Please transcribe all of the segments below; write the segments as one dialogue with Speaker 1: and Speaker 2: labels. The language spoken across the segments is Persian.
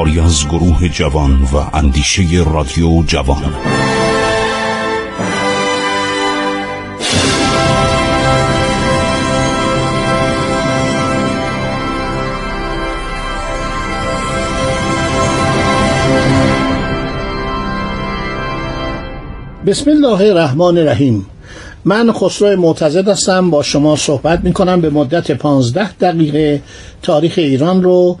Speaker 1: کاری از گروه جوان و اندیشه رادیو جوان.
Speaker 2: بسم الله الرحمن الرحیم من خسرو معتزد هستم. با شما صحبت می کنم به مدت پانزده دقیقه تاریخ ایران رو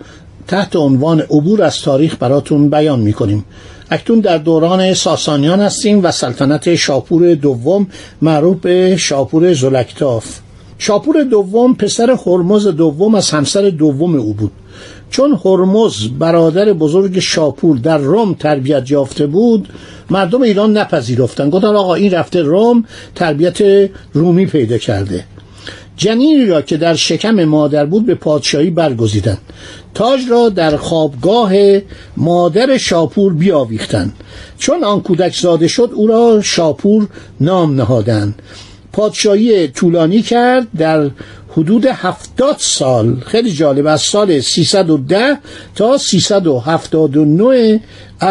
Speaker 2: تحت عنوان عبور از تاریخ براتون بیان می کنیم اکنون در دوران ساسانیان هستیم و سلطنت شاپور دوم معروف به شاپور زلکتاف. شاپور دوم پسر هرمز دوم از همسر دوم او بود. چون هرمز برادر بزرگ شاپور در روم تربیت یافته بود مردم ایران نپذیرفتن گفتن آقا این رفته روم تربیت رومی پیدا کرده. جنینی را که در شکم مادر بود به پادشاهی برگزیدند. تاج را در خوابگاه مادر شاپور بیاویختند. چون آن کودک زاده شد او را شاپور نام نهادند. پادشاهی طولانی کرد در حدود هفتاد سال. خیلی جالب از سال 310 تا 379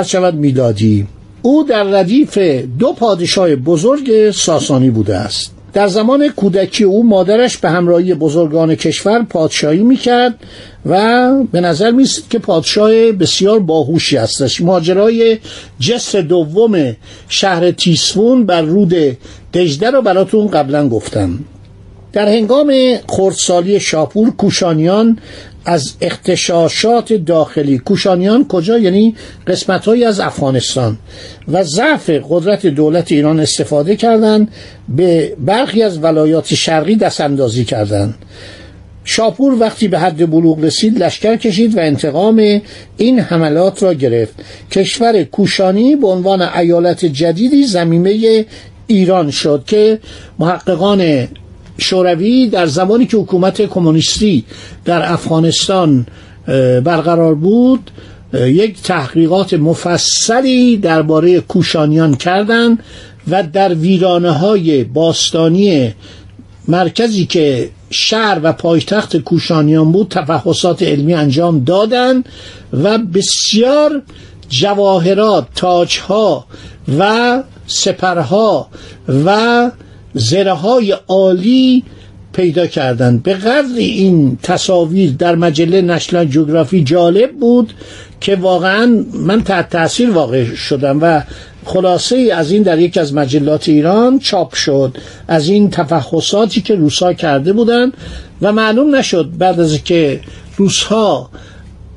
Speaker 2: شود میلادی. او در ردیف دو پادشاه بزرگ ساسانی بوده است. در زمان کودکی او مادرش به همراهی بزرگان کشور پادشاهی می‌کرد و به نظر میست که پادشاه بسیار باهوشی هستش. ماجرای جسر دوم شهر تیسفون بر رود دجده رو براتون قبلا گفتم. در هنگام خردسالی شاپور کوشانیان از اختشاشات داخلی. کوشانیان کجا؟ یعنی قسمت از افغانستان. و ضعف قدرت دولت ایران استفاده کردند به برخی از ولایات شرقی دست اندازی کردند شاپور وقتی به حد بلوغ رسید لشکر کشید و انتقام این حملات را گرفت. کشور کوشانی به عنوان ایالت جدیدی زمینه ایران شد که محققان شوروی در زمانی که حکومت کمونیستی در افغانستان برقرار بود یک تحقیقات مفصلی درباره کوشانیان کردند و در ویرانه های باستانی مرکزی که شهر و پایتخت کوشانیان بود تفحصات علمی انجام دادند و بسیار جواهرات تاجها و سپرها و زره های عالی پیدا کردند. به قدر این تصاویر در مجله نشنال جغرافی جالب بود که واقعا من تحت تاثیر واقع شدم و خلاصه از این در یکی از مجلات ایران چاپ شد از این تفحصاتی که روسا کرده بودند و معلوم نشد بعد از که روسها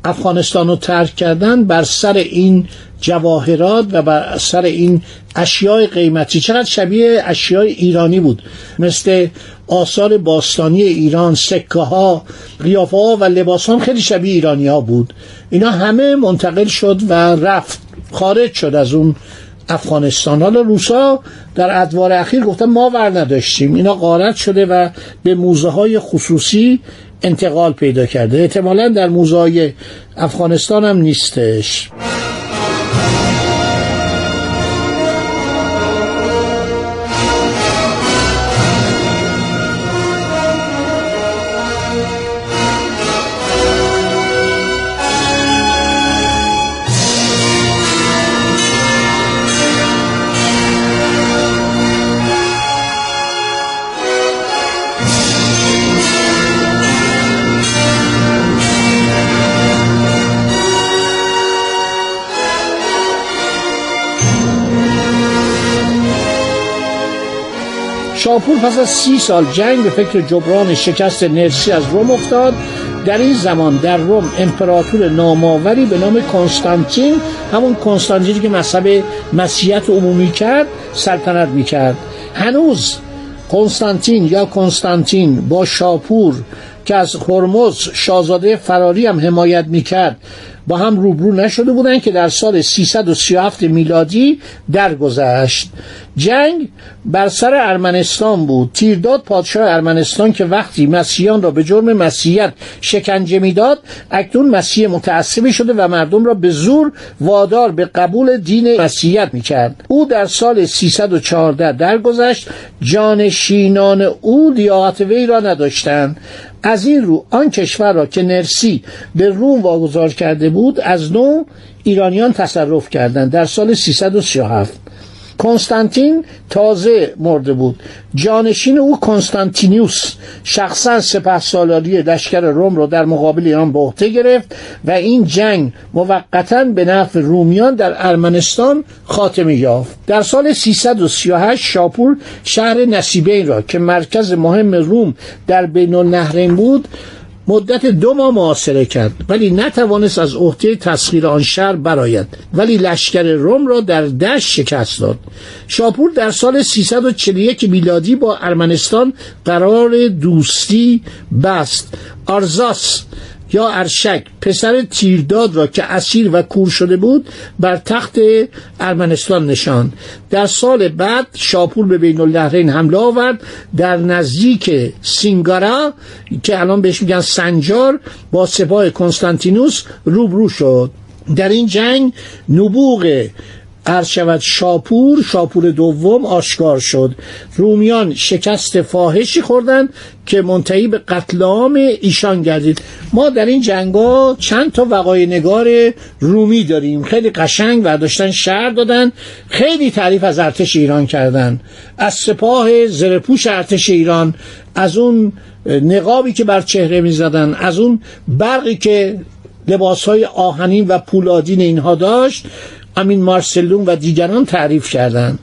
Speaker 2: افغانستان رو ترک کردن بر سر این جواهرات و بر سر این اشیاء قیمتی. چقدر شبیه اشیاء ایرانی بود. مثل آثار باستانی ایران سکه ها قیافه ها و لباس ها خیلی شبیه ایرانی ها بود. اینا همه منتقل شد و رفت خارج شد از اون افغانستان. حالا روسا در ادوار اخیر گفتن ما ور نداشتیم. اینا غارت شده و به موزه های خصوصی انتقال پیدا کرده. احتمالا در موزه های افغانستان هم نیستش. شاپور پس از سی سال جنگ به فکر جبران شکست نرسی از روم افتاد. در این زمان در روم امپراتور ناماوری به نام کنستانتین همون کنستانتینی که مذهب مسیحیت عمومی کرد سلطنت می‌کرد. هنوز کنستانتین یا کنستانتین با شاپور که از هرمز شاهزاده فراری هم حمایت می‌کرد با هم روبرو نشده بودند که در سال 337 میلادی درگذشت. جنگ بر سر ارمنستان بود. تیرداد پادشاه ارمنستان که وقتی مسیحیان را به جرم مسیحیت شکنجه می‌داد اکنون مسیح متعصبی شده و مردم را به زور وادار به قبول دین مسیحیت می‌کرد. او در سال 314 درگذشت. جانشینان او دیاقت وی را نداشتند. از این رو آن کشور را که نرسی به روم واگذار کرده بود از نو ایرانیان تصرف کردند. در سال 337 کنستانتین تازه مرده بود. جانشین او کنستانتینیوس شخصا سپه سالاری لشکر روم را در مقابل ایران به عهده گرفت و این جنگ موقتا به نفع رومیان در ارمنستان خاتمه یافت. در سال 338 شاپور شهر نسیبین را که مرکز مهم روم در بین النهرین بود مدت دو ماه محاصره کرد ولی نتوانست از عهده تسخیر آن شهر براید ولی لشکر روم را در دشت شکست داد. شاپور در سال 341 میلادی با ارمنستان قرار دوستی بست. آرزاس یا ارشک پسر تیرداد را که اسیر و کور شده بود بر تخت ارمنستان نشاند. در سال بعد شاپور به بین النهرین حمله آورد. در نزدیک سینگارا که الان بهش میگن سنجار با سپاه کنستانتینوس روبرو شد. در این جنگ نبوغ عرض شود شاپور شاپور دوم آشکار شد. رومیان شکست فاحشی خوردند که منتهی به قتل عام ایشان گردید. ما در این جنگا چند تا وقای نگار رومی داریم. خیلی قشنگ برداشتن شهر دادن. خیلی تعریف از ارتش ایران کردن. از سپاه زرپوش ارتش ایران از اون نقابی که بر چهره می زدن از اون برقی که لباس های آهنین و پولادین اینها داشت. امین مارسلون و دیگران تعریف کردند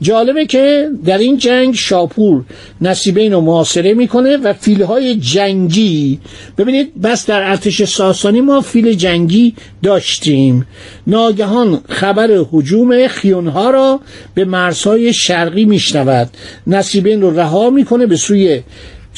Speaker 2: جالبه که در این جنگ شاپور نصیبین رو محاصره می‌کنه و فیلهای جنگی ببینید بس در ارتش ساسانی ما فیل جنگی داشتیم. ناگهان خبر حجوم خیونها را به مرزهای شرقی میشنود. نصیبین رو رها می‌کنه به سوی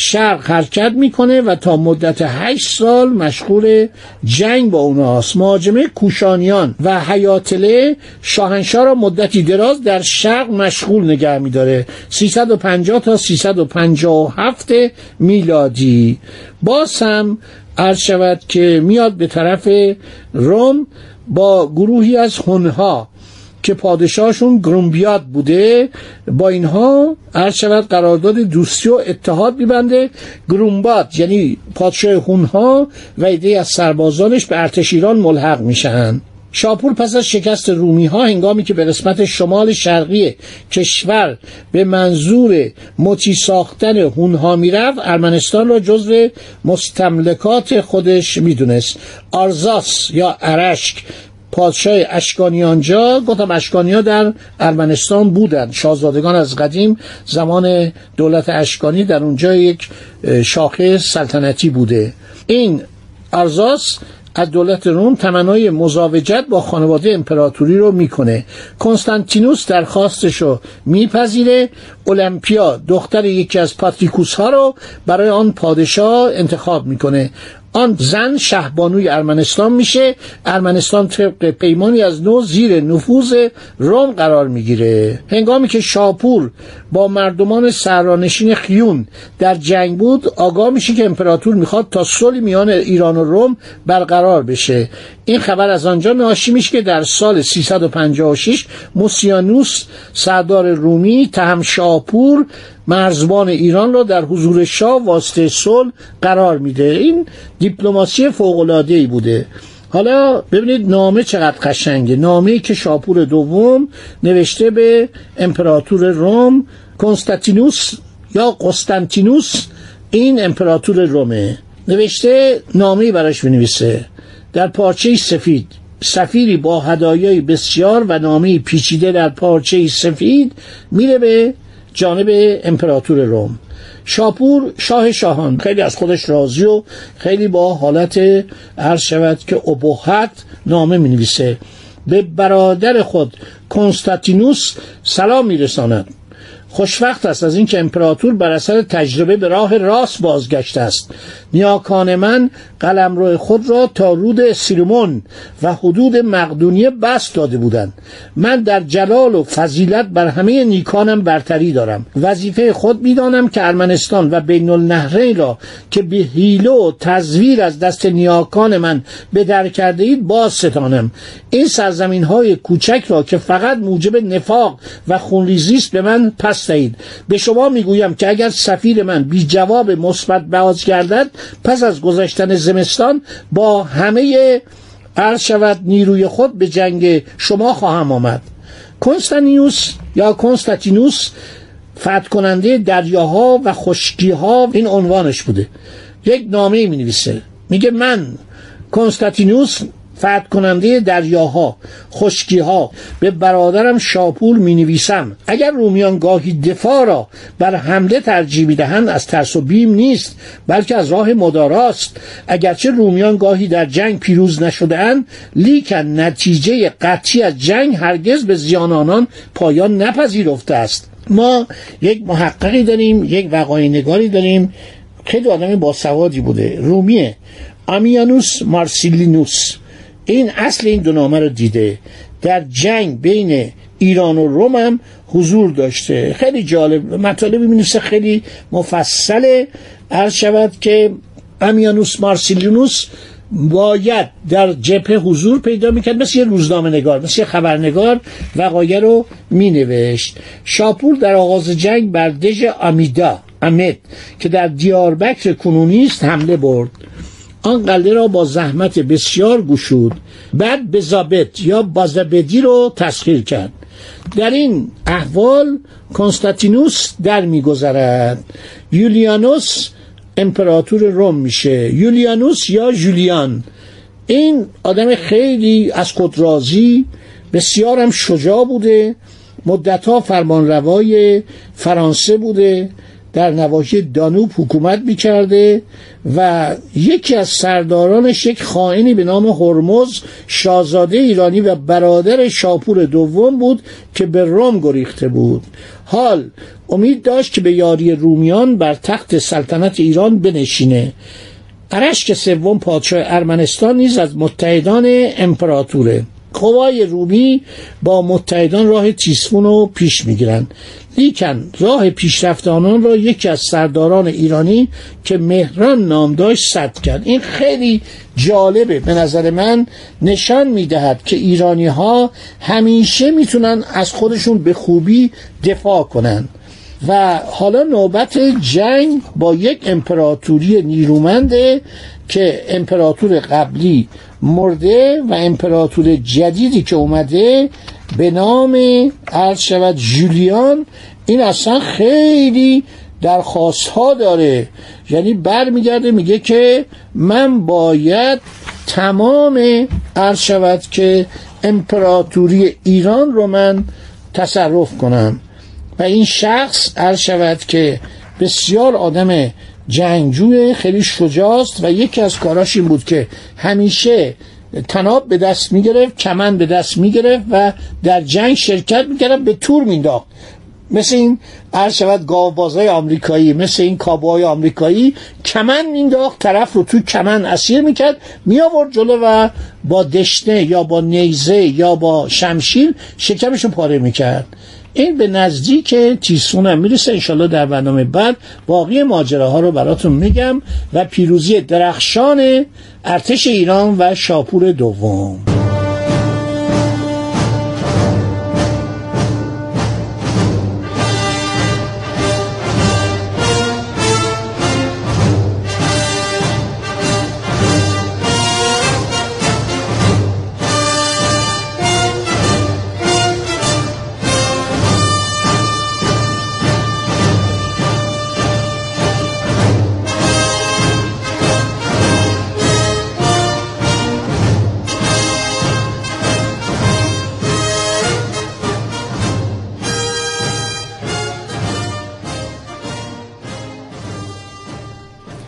Speaker 2: شرق حرکت می‌کنه و تا مدت هشت سال مشغول جنگ با اوناست مهاجمه کوشانیان و حیاتله شاهنشاه را مدتی دراز در شرق مشغول نگه میداره. 350 تا 357 میلادی. باز هم عرض شود که میاد به طرف روم با گروهی از هنها که پادشاهشون گرومبیاد بوده با اینها عرض شود قرارداد دوستی و اتحاد میبنده. گرومباد یعنی پادشاه هونها و ایده از سربازانش به ارتش ایران ملحق میشن شاپور پس از شکست رومی ها هنگامی که به قسمت شمال شرقی کشور به منظور مطی ساختن هونها می‌رفت ارمنستان را جزو مستملکات خودش می‌دونست. آرزاس یا ارشک پادشاه اشکانیانجا گفتم اشکانیا در ارمنستان بودند شاهزادگان از قدیم زمان دولت اشکانی در اونجا یک شاخه سلطنتی بوده. این ارزاس از دولت روم تمنای مزاوجت با خانواده امپراتوری رو می‌کنه. کنستانتینوس درخواستش رو میپذیره. المپیا دختر یکی از پاتریکوس ها رو برای آن پادشاه انتخاب می‌کنه. آن زن شهبانوی ارمنستان میشه. ارمنستان طبق پیمانی از نو زیر نفوذ روم قرار می‌گیره. هنگامی که شاپور با مردمان سرانشین خیون در جنگ بود آگاه میشه که امپراتور می‌خواد تا صلح میان ایران و روم برقرار بشه. این خبر از آنجا ناشی میشه که در سال 356 موسیانوس سردار رومی تهم شاپور مرزبان ایران را در حضور شاه واسطه صلح قرار میده. این دیپلماسی فوق ای بوده. حالا ببینید نامه چقدر قشنگه. نامه که شاپور دوم نوشته به امپراتور روم کنستانتینوس یا قسطنطینوس این امپراتور رومه. نوشته نامه براش بنویسه. در پارچه سفید. سفیری با هدایای بسیار و نامه پیچیده در پارچه سفید میره به جانب امپراتور روم. شاپور شاه شاهان خیلی از خودش راضی و خیلی با حالت عرض شود که ابهت نامه می نویسه به برادر خود کنستانتینوس سلام میرساند. خوشوقت است از اینکه امپراتور بر اثر تجربه به راه راست بازگشته است. نیاکان من قلمرو خود را تا رود سیرمون و حدود مقدونیه بست داده بودند. من در جلال و فضیلت بر همه نیکانم برتری دارم. وظیفه خود می‌دانم که ارمنستان و بین النهرین را که به حیله و تزویر از دست نیاکان من به در کرده اید باز ستانم این سرزمین های کوچک را که فقط موجب نفاق و خونریزی است به من پس دهید به شما می‌گویم که اگر سفیر من بی جواب مثبت باز گردد پس از گذشتن زمستان با همه عرض شود نیروی خود به جنگ شما خواهم آمد. کنستانیوس یا کنستاتینوس فتح کننده دریاها و خشکیها این عنوانش بوده. یک نامه می نویسه میگه من کنستاتینوس فتح کننده دریاها خشکیها به برادرم شاپور می نویسم اگر رومیان گاهی دفاع را بر حمله ترجیح می دهند از ترس و بیم نیست بلکه از راه مداراست. اگرچه رومیان گاهی در جنگ پیروز نشدهاند لیکن نتیجه قطعی از جنگ هرگز به زیان آنان پایان نپذیرفته است. ما یک محققی داریم یک وقای نگاری داریم خیلی آدم باسوادی بوده. رومیه آمیانوس مارسیلینوس. این اصل این دو نامه رو دیده. در جنگ بین ایران و روم هم حضور داشته. خیلی جالب. مطالبی می خیلی مفصله عرض شود که امیانوس مارسیلینوس باید در جبهه حضور پیدا می‌کرد. مثل یه روزنامه نگار مثل یه خبرنگار وقایع رو مینوشت. شاپور در آغاز جنگ بر دژ آمیدا امد که در دیاربکر کنونی است حمله برد. آن قلعه را با زحمت بسیار گشود بعد بزابت یا بازابدی رو تسخیر کرد. در این احوال کنستاتینوس در میگذرد. یولیانوس امپراتور روم میشه. یولیانوس یا جولیان. این آدم خیلی از خود راضی بسیار هم شجاع بوده. مدتها فرمانروای فرانسه بوده. در نواحی دانوب حکومت می‌کرده و یکی از سردارانش یک خائنی به نام هرمز شاهزاده ایرانی و برادر شاپور دوم بود که به روم گریخته بود. حال امید داشت که به یاری رومیان بر تخت سلطنت ایران بنشینه. ارشک سوم پادشاه ارمنستان نیز از متحدان امپراتوره. قوای رومی با متحدان راه تیسفون رو پیش می‌گیرند. لیکن راه پیشرفت آنان را یکی از سرداران ایرانی که مهران نام داشت صد کرد. این خیلی جالبه. به نظر من نشان می‌دهد که ایرانی ها همیشه می‌تونن از خودشون به خوبی دفاع کنند و حالا نوبت جنگ با یک امپراتوری نیرومنده که امپراتور قبلی مرده و امپراتور جدیدی که اومده به نام عرض شود جولیان این اصلا خیلی درخواست ها داره. یعنی برمیگرده میگه که من باید تمام عرض شود که امپراتوری ایران رو من تصرف کنم. و این شخص عرض شود که بسیار آدم جنگجوی خیلی شجاست و یکی از کاراش این بود که همیشه تناب به دست می‌گرفت کمن به دست می‌گرفت و در جنگ شرکت می‌کرد به تور مینداخت مثل این عرض شود گاوبازای آمریکایی مثل این کابوهای آمریکایی کمن مینداخت طرف رو توی کمن اسیر می‌کرد میآورد جلو و با دشنه یا با نیزه یا با شمشیر شکمشو پاره می‌کرد. این به نزدیک تیسفون هم می‌رسه انشالله در برنامه بعد باقی ماجراها رو براتون میگم و پیروزی درخشان ارتش ایران و شاپور دوم.